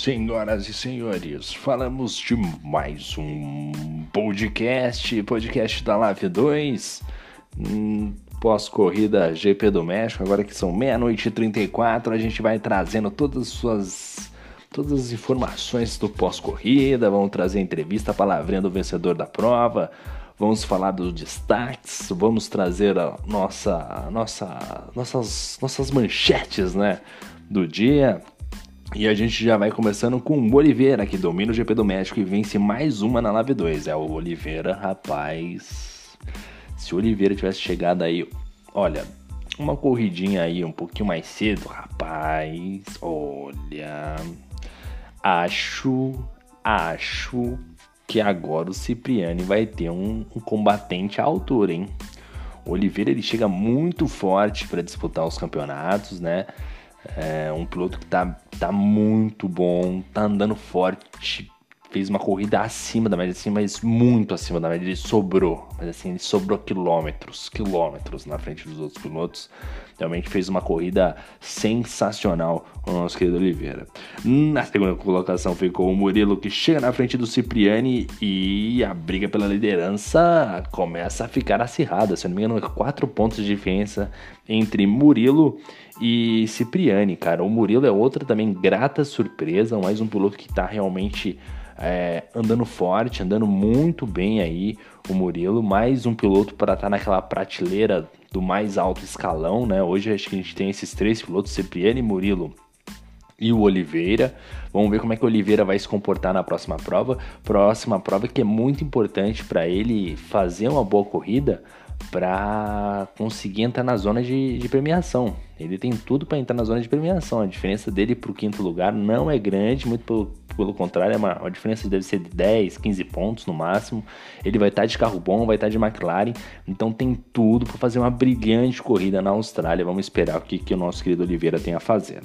Senhoras e senhores, falamos de mais um podcast, podcast da Live 2, hum, pós-corrida GP do México, agora que são meia-noite e 34, a gente vai trazendo todas as suas todas as informações do pós-corrida, vamos trazer entrevista, a palavrinha do vencedor da prova, vamos falar dos destaques, vamos trazer a nossa, nossa, nossas, nossas manchetes, né, do dia. E a gente já vai começando com o Oliveira, que domina o GP do México e vence mais uma na Live 2. É o Oliveira, rapaz. Se o Oliveira tivesse chegado aí, olha, uma corridinha aí um pouquinho mais cedo, rapaz, olha. Acho, acho que agora o Cipriani vai ter um, um combatente à altura, hein? O Oliveira ele chega muito forte para disputar os campeonatos, né? É um piloto que tá, tá muito bom, tá andando forte, fez uma corrida acima da média, assim, mas muito acima da média. Ele sobrou, mas assim, ele sobrou quilômetros, quilômetros na frente dos outros pilotos. Realmente fez uma corrida sensacional o nosso querido Oliveira. Na segunda colocação ficou o Murilo, que chega na frente do Cipriani e a briga pela liderança começa a ficar acirrada. Se eu não me engano, quatro pontos de diferença entre Murilo e Cipriani, cara. O Murilo é outra também grata surpresa, mais um piloto que tá realmente é, andando forte, andando muito bem aí o Murilo, mais um piloto para estar tá naquela prateleira do mais alto escalão, né? Hoje acho que a gente tem esses três pilotos, Cipriani, Murilo e o Oliveira. Vamos ver como é que o Oliveira vai se comportar na próxima prova. Próxima prova que é muito importante para ele fazer uma boa corrida para conseguir entrar na zona de, de premiação. Ele tem tudo para entrar na zona de premiação. A diferença dele para o quinto lugar não é grande, muito pelo, pelo contrário, é uma, uma diferença deve ser de 10, 15 pontos no máximo. Ele vai estar tá de carro bom, vai estar tá de McLaren, então tem tudo para fazer uma brilhante corrida na Austrália. Vamos esperar o que, que o nosso querido Oliveira tem a fazer.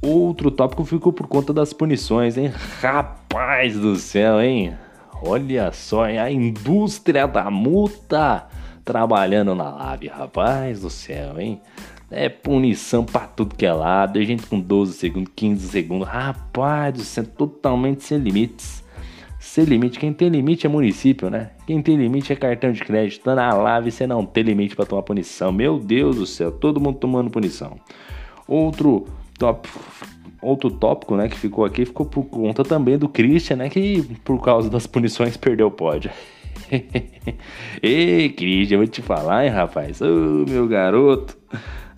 Outro tópico ficou por conta das punições, hein? Rapaz do céu, hein? Olha só, hein? a indústria da multa trabalhando na live, rapaz do céu, hein? É punição pra tudo que é lado, é gente com 12 segundos, 15 segundos, rapaz do céu, totalmente sem limites. Sem limite, quem tem limite é município, né? Quem tem limite é cartão de crédito. Tá na live, você não tem limite para tomar punição. Meu Deus do céu, todo mundo tomando punição. Outro top, outro tópico, né, que ficou aqui, ficou por conta também do Christian, né, que por causa das punições perdeu o pódio. Ei, Cris, eu vou te falar, hein, rapaz? Ô, oh, meu garoto.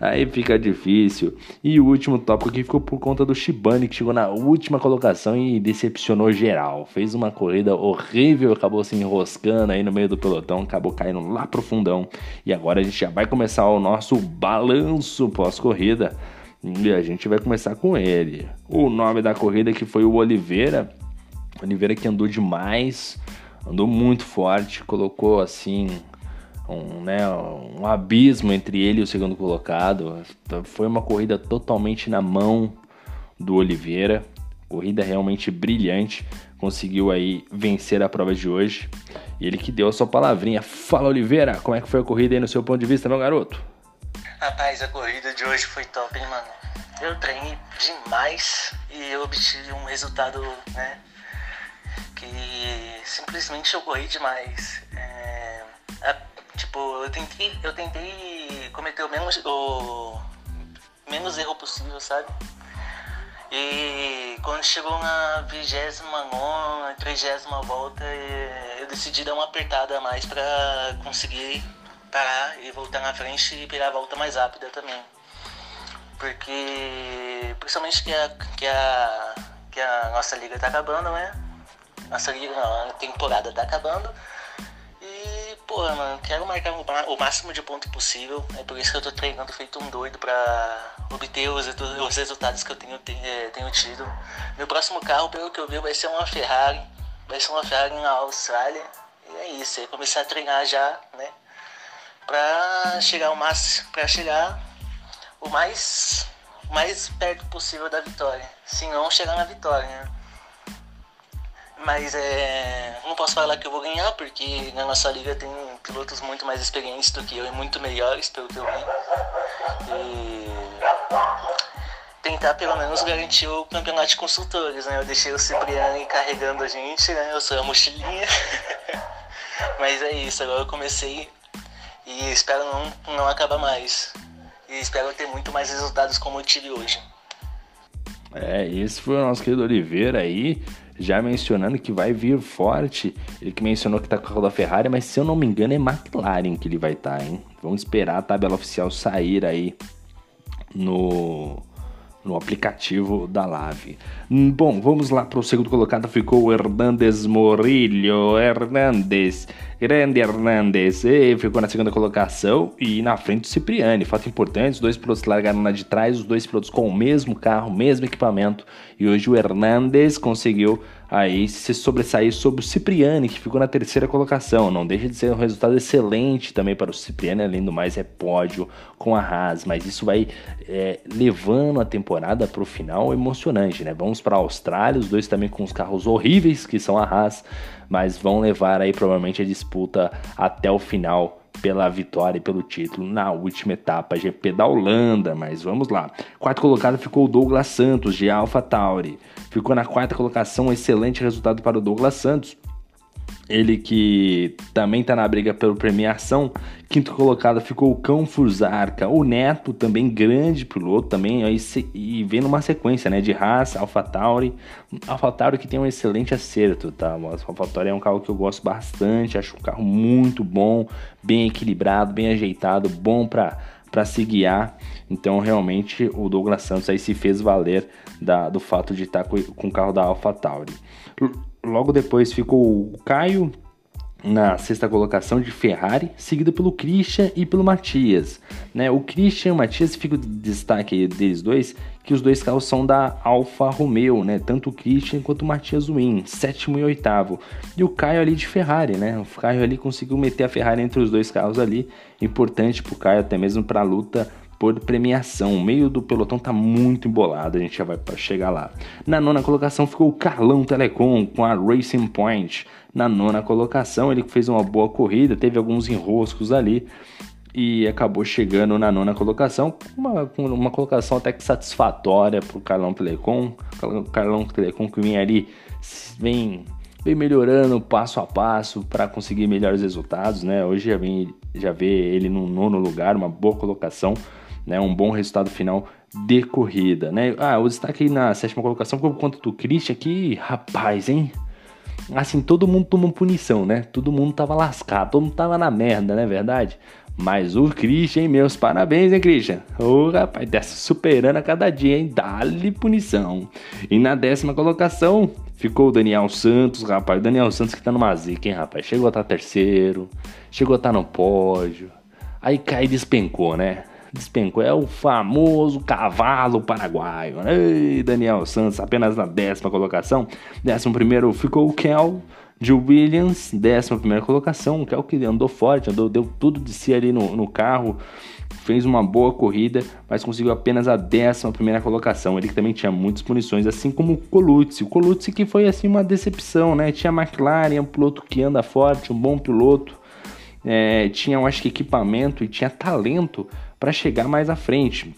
Aí fica difícil. E o último tópico aqui ficou por conta do Shibane, que chegou na última colocação e decepcionou geral. Fez uma corrida horrível, acabou se enroscando aí no meio do pelotão, acabou caindo lá pro fundão. E agora a gente já vai começar o nosso balanço pós-corrida. E a gente vai começar com ele. O nome da corrida que foi o Oliveira. Oliveira que andou demais andou muito forte, colocou assim um, né, um abismo entre ele e o segundo colocado. Foi uma corrida totalmente na mão do Oliveira, corrida realmente brilhante. Conseguiu aí vencer a prova de hoje. E ele que deu a sua palavrinha. Fala Oliveira, como é que foi a corrida aí no seu ponto de vista, meu garoto? Rapaz, a corrida de hoje foi top, hein, mano? Eu treinei demais e eu obtive um resultado, né, que simplesmente eu corri demais. É, é, tipo, eu tentei, eu tentei cometer o menos, o menos erro possível, sabe? E quando chegou na vigésima nona, trigésima volta, eu decidi dar uma apertada a mais para conseguir parar e voltar na frente e pegar a volta mais rápida também. Porque principalmente que a, que a, que a nossa liga tá acabando, né? A temporada tá acabando. E, porra, mano, quero marcar o máximo de ponto possível. É por isso que eu tô treinando feito um doido pra obter os, os resultados que eu tenho, eh, tenho tido. Meu próximo carro, pelo que eu vi, vai ser uma Ferrari. Vai ser uma Ferrari na Austrália. E é isso, é começar a treinar já, né? Pra chegar o máximo, pra chegar o mais, o mais perto possível da vitória. Se não chegar na vitória, né? Mas é. Não posso falar que eu vou ganhar, porque na nossa liga tem pilotos muito mais experientes do que eu e muito melhores, pelo que eu vi. E tentar pelo menos garantir o campeonato de construtores, né? Eu deixei o Cipriani carregando a gente, né? Eu sou a mochilinha. Mas é isso, agora eu comecei e espero não, não acabar mais. E espero ter muito mais resultados como eu tive hoje. É, esse foi o nosso querido Oliveira aí, já mencionando que vai vir forte. Ele que mencionou que tá com o carro da Ferrari, mas se eu não me engano é McLaren que ele vai estar, tá, hein? Vamos esperar a tabela oficial sair aí no no aplicativo da Lave. Hum, bom, vamos lá para o segundo colocado, ficou o Hernandes Morillo. Hernandes, grande Hernandes, e ficou na segunda colocação e na frente o Cipriani. Fato importante, os dois pilotos largaram lá de trás, os dois pilotos com o mesmo carro, mesmo equipamento. E hoje o Hernandes conseguiu aí se sobressair sobre o Cipriani, que ficou na terceira colocação. Não deixa de ser um resultado excelente também para o Cipriani, além do mais, é pódio com a Haas, mas isso vai é, levando a temporada para o final emocionante, né? Vamos para a Austrália, os dois também com os carros horríveis que são a Haas, mas vão levar aí provavelmente a disputa até o final pela vitória e pelo título na última etapa GP da Holanda, mas vamos lá. Quarto colocado ficou o Douglas Santos de Alpha Tauri. Ficou na quarta colocação, um excelente resultado para o Douglas Santos. Ele que também está na briga pela premiação. Quinto colocado ficou o Cão Fusarca. O Neto, também grande piloto, também aí, e vem numa sequência né, de raça, AlphaTauri. AlphaTauri que tem um excelente acerto, tá? AlphaTauri é um carro que eu gosto bastante, acho um carro muito bom, bem equilibrado, bem ajeitado, bom para para se guiar. Então, realmente, o Douglas Santos aí se fez valer da, do fato de estar com, com o carro da AlphaTauri. Logo depois ficou o Caio na sexta colocação de Ferrari, seguido pelo Christian e pelo Matias. Né? O Christian e o Matias fica o destaque deles dois, que os dois carros são da Alfa Romeo, né? Tanto o Christian quanto o Matias Win, sétimo e oitavo. E o Caio ali de Ferrari, né? O Caio ali conseguiu meter a Ferrari entre os dois carros ali, importante para o Caio até mesmo para a luta por premiação. O meio do pelotão tá muito embolado, a gente já vai chegar lá. Na nona colocação ficou o Carlão Telecom com a Racing Point. Na nona colocação, ele fez uma boa corrida, teve alguns enroscos ali e acabou chegando na nona colocação, uma, uma colocação até que satisfatória para o Carlão Telecom. O Carlão Telecom que vem ali, vem, vem melhorando passo a passo para conseguir melhores resultados, né? Hoje já, vem, já vê ele no nono lugar, uma boa colocação né, um bom resultado final de corrida, né? Ah, destaque aí na sétima colocação por conta do Christian que, rapaz, hein? Assim, todo mundo tomou punição, né? Todo mundo tava lascado, todo mundo tava na merda, não é verdade? Mas o Christian, hein, meus parabéns, hein, Christian? Ô, oh, rapaz, dessa superando a cada dia, hein? Dá-lhe punição. E na décima colocação ficou o Daniel Santos, rapaz. O Daniel Santos que tá numa zica, hein, rapaz? Chegou a estar tá terceiro, chegou a estar tá no pódio. Aí cai e despencou, né? Despencou. É o famoso cavalo paraguaio. Ei, Daniel Santos, apenas na décima colocação. Décimo primeiro ficou o Kel. de Williams, décima primeira colocação. O Kel que andou forte, andou, deu tudo de si ali no, no carro. Fez uma boa corrida, mas conseguiu apenas a décima primeira colocação. Ele que também tinha muitas punições, assim como o Colucci. O Colucci que foi assim uma decepção, né? Tinha a McLaren, um piloto que anda forte, um bom piloto. É, tinha, eu acho que, equipamento e tinha talento para chegar mais à frente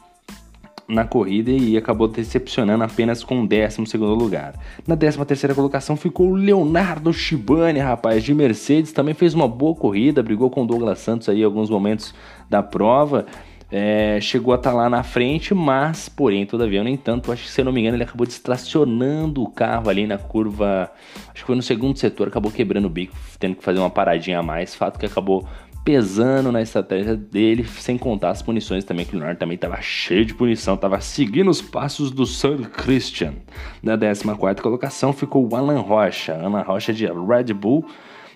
na corrida e acabou decepcionando apenas com o 12 lugar. Na 13 colocação ficou o Leonardo Shibani, rapaz, de Mercedes, também fez uma boa corrida, brigou com o Douglas Santos aí em alguns momentos da prova. É, chegou a estar tá lá na frente, mas, porém, todavia, no entanto, acho que se eu não me engano, ele acabou distracionando o carro ali na curva. Acho que foi no segundo setor, acabou quebrando o bico, tendo que fazer uma paradinha a mais. Fato que acabou pesando na estratégia dele, sem contar as punições também, que o Leonardo também estava cheio de punição, estava seguindo os passos do Sir Christian. Na 14 colocação ficou o Alan Rocha, Alan Rocha de Red Bull,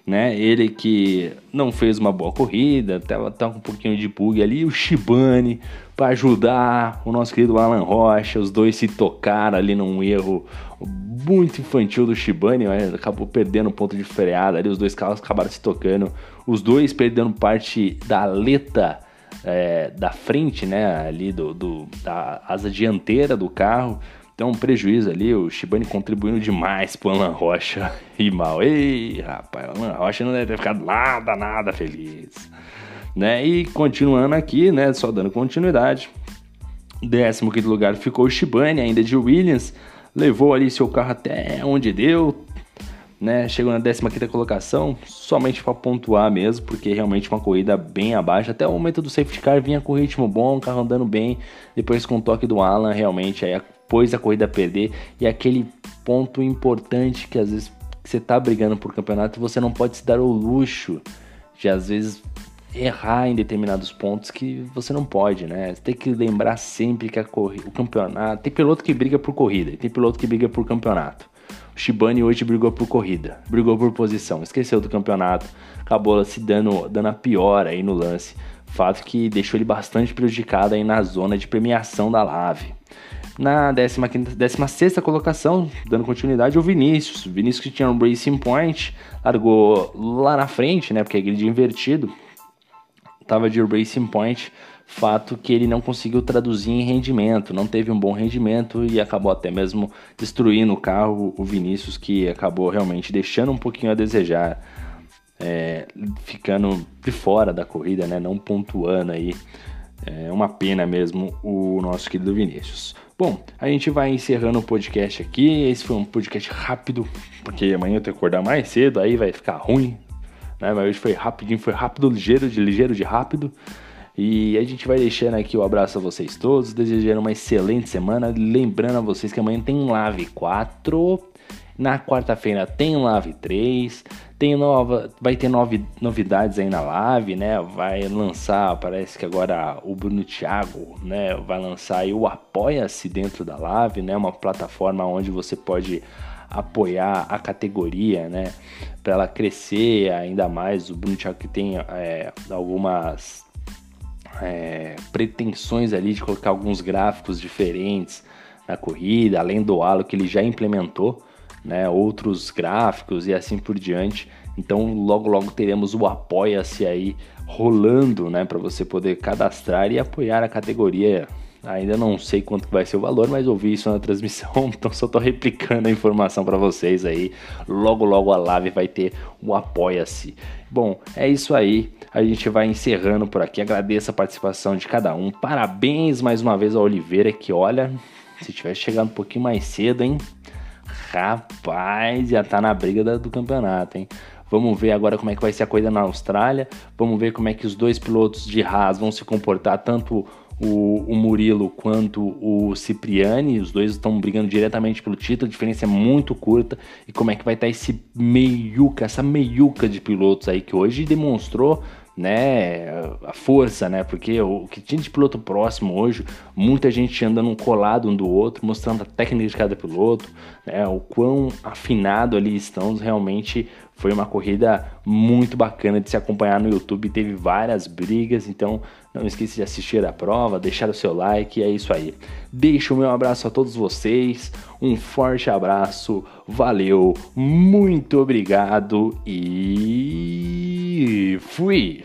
né? Ele que não fez uma boa corrida, tava, tava com um pouquinho de bug ali, o Shibane para ajudar o nosso querido Alan Rocha, os dois se tocaram ali num erro muito infantil do Shibane, acabou perdendo o ponto de freada ali, os dois carros acabaram se tocando, os dois perdendo parte da aleta é, da frente, né, ali do, do, da asa dianteira do carro, então um prejuízo ali, o Shibane contribuindo demais pro Alan Rocha e mal. Ei, rapaz, o Alan Rocha não deve ter ficado nada, nada feliz. Né? E continuando aqui, né, só dando continuidade, 15 lugar ficou o Shibane, ainda de Williams, levou ali seu carro até onde deu, né? Chegou na 15 colocação, somente para pontuar mesmo, porque realmente uma corrida bem abaixo. Até o momento do safety car vinha com ritmo bom, o carro andando bem. Depois com o toque do Alan, realmente aí pôs a corrida a perder. E aquele ponto importante que às vezes você tá brigando por campeonato, você não pode se dar o luxo de às vezes errar em determinados pontos que você não pode, né? Você tem que lembrar sempre que a corrida, o campeonato. Tem piloto que briga por corrida tem piloto que briga por campeonato. O Shibane hoje brigou por corrida, brigou por posição, esqueceu do campeonato, acabou se dando, dando a pior aí no lance. Fato que deixou ele bastante prejudicado aí na zona de premiação da Lave. Na 16 colocação, dando continuidade, o Vinícius. O Vinícius que tinha um Racing Point, largou lá na frente, né? Porque é grid invertido. Tava de Racing Point fato que ele não conseguiu traduzir em rendimento, não teve um bom rendimento e acabou até mesmo destruindo o carro, o Vinícius, que acabou realmente deixando um pouquinho a desejar, é, ficando de fora da corrida, né, não pontuando aí. É uma pena mesmo o nosso querido Vinícius. Bom, a gente vai encerrando o podcast aqui. Esse foi um podcast rápido, porque amanhã eu tenho que acordar mais cedo, aí vai ficar ruim. Né? Mas hoje foi rapidinho, foi rápido, ligeiro, de ligeiro de rápido. E a gente vai deixando aqui o abraço a vocês todos, desejando uma excelente semana. Lembrando a vocês que amanhã tem Live 4, na quarta-feira tem Live 3, tem nova, vai ter nove, novidades aí na Live, né? Vai lançar, parece que agora o Bruno Thiago, né? Vai lançar o Apoia-se dentro da Live, né? Uma plataforma onde você pode apoiar a categoria, né? Para ela crescer ainda mais. O Bruno Thiago que tem é, algumas é, pretensões ali de colocar alguns gráficos diferentes na corrida, além do halo que ele já implementou, né, outros gráficos e assim por diante. Então logo logo teremos o apoia-se aí rolando, né, para você poder cadastrar e apoiar a categoria. Ainda não sei quanto vai ser o valor, mas ouvi isso na transmissão, então só tô replicando a informação para vocês aí. Logo logo a live vai ter o apoia-se. Bom, é isso aí a gente vai encerrando por aqui. Agradeço a participação de cada um. Parabéns mais uma vez ao Oliveira, que olha, se tivesse chegado um pouquinho mais cedo, hein? Rapaz, já tá na briga do campeonato, hein? Vamos ver agora como é que vai ser a corrida na Austrália. Vamos ver como é que os dois pilotos de Haas vão se comportar, tanto o, o, Murilo quanto o Cipriani, os dois estão brigando diretamente pelo título, a diferença é muito curta. E como é que vai estar esse meiuca, essa meiuca de pilotos aí que hoje demonstrou né, a força, né, porque o que tinha de piloto próximo hoje, muita gente andando colado um do outro, mostrando a técnica de cada piloto, né, o quão afinado ali estão, realmente foi uma corrida muito bacana de se acompanhar no YouTube, teve várias brigas, então não esqueça de assistir a prova, deixar o seu like, é isso aí. Deixo o meu abraço a todos vocês, um forte abraço, valeu, muito obrigado e fui!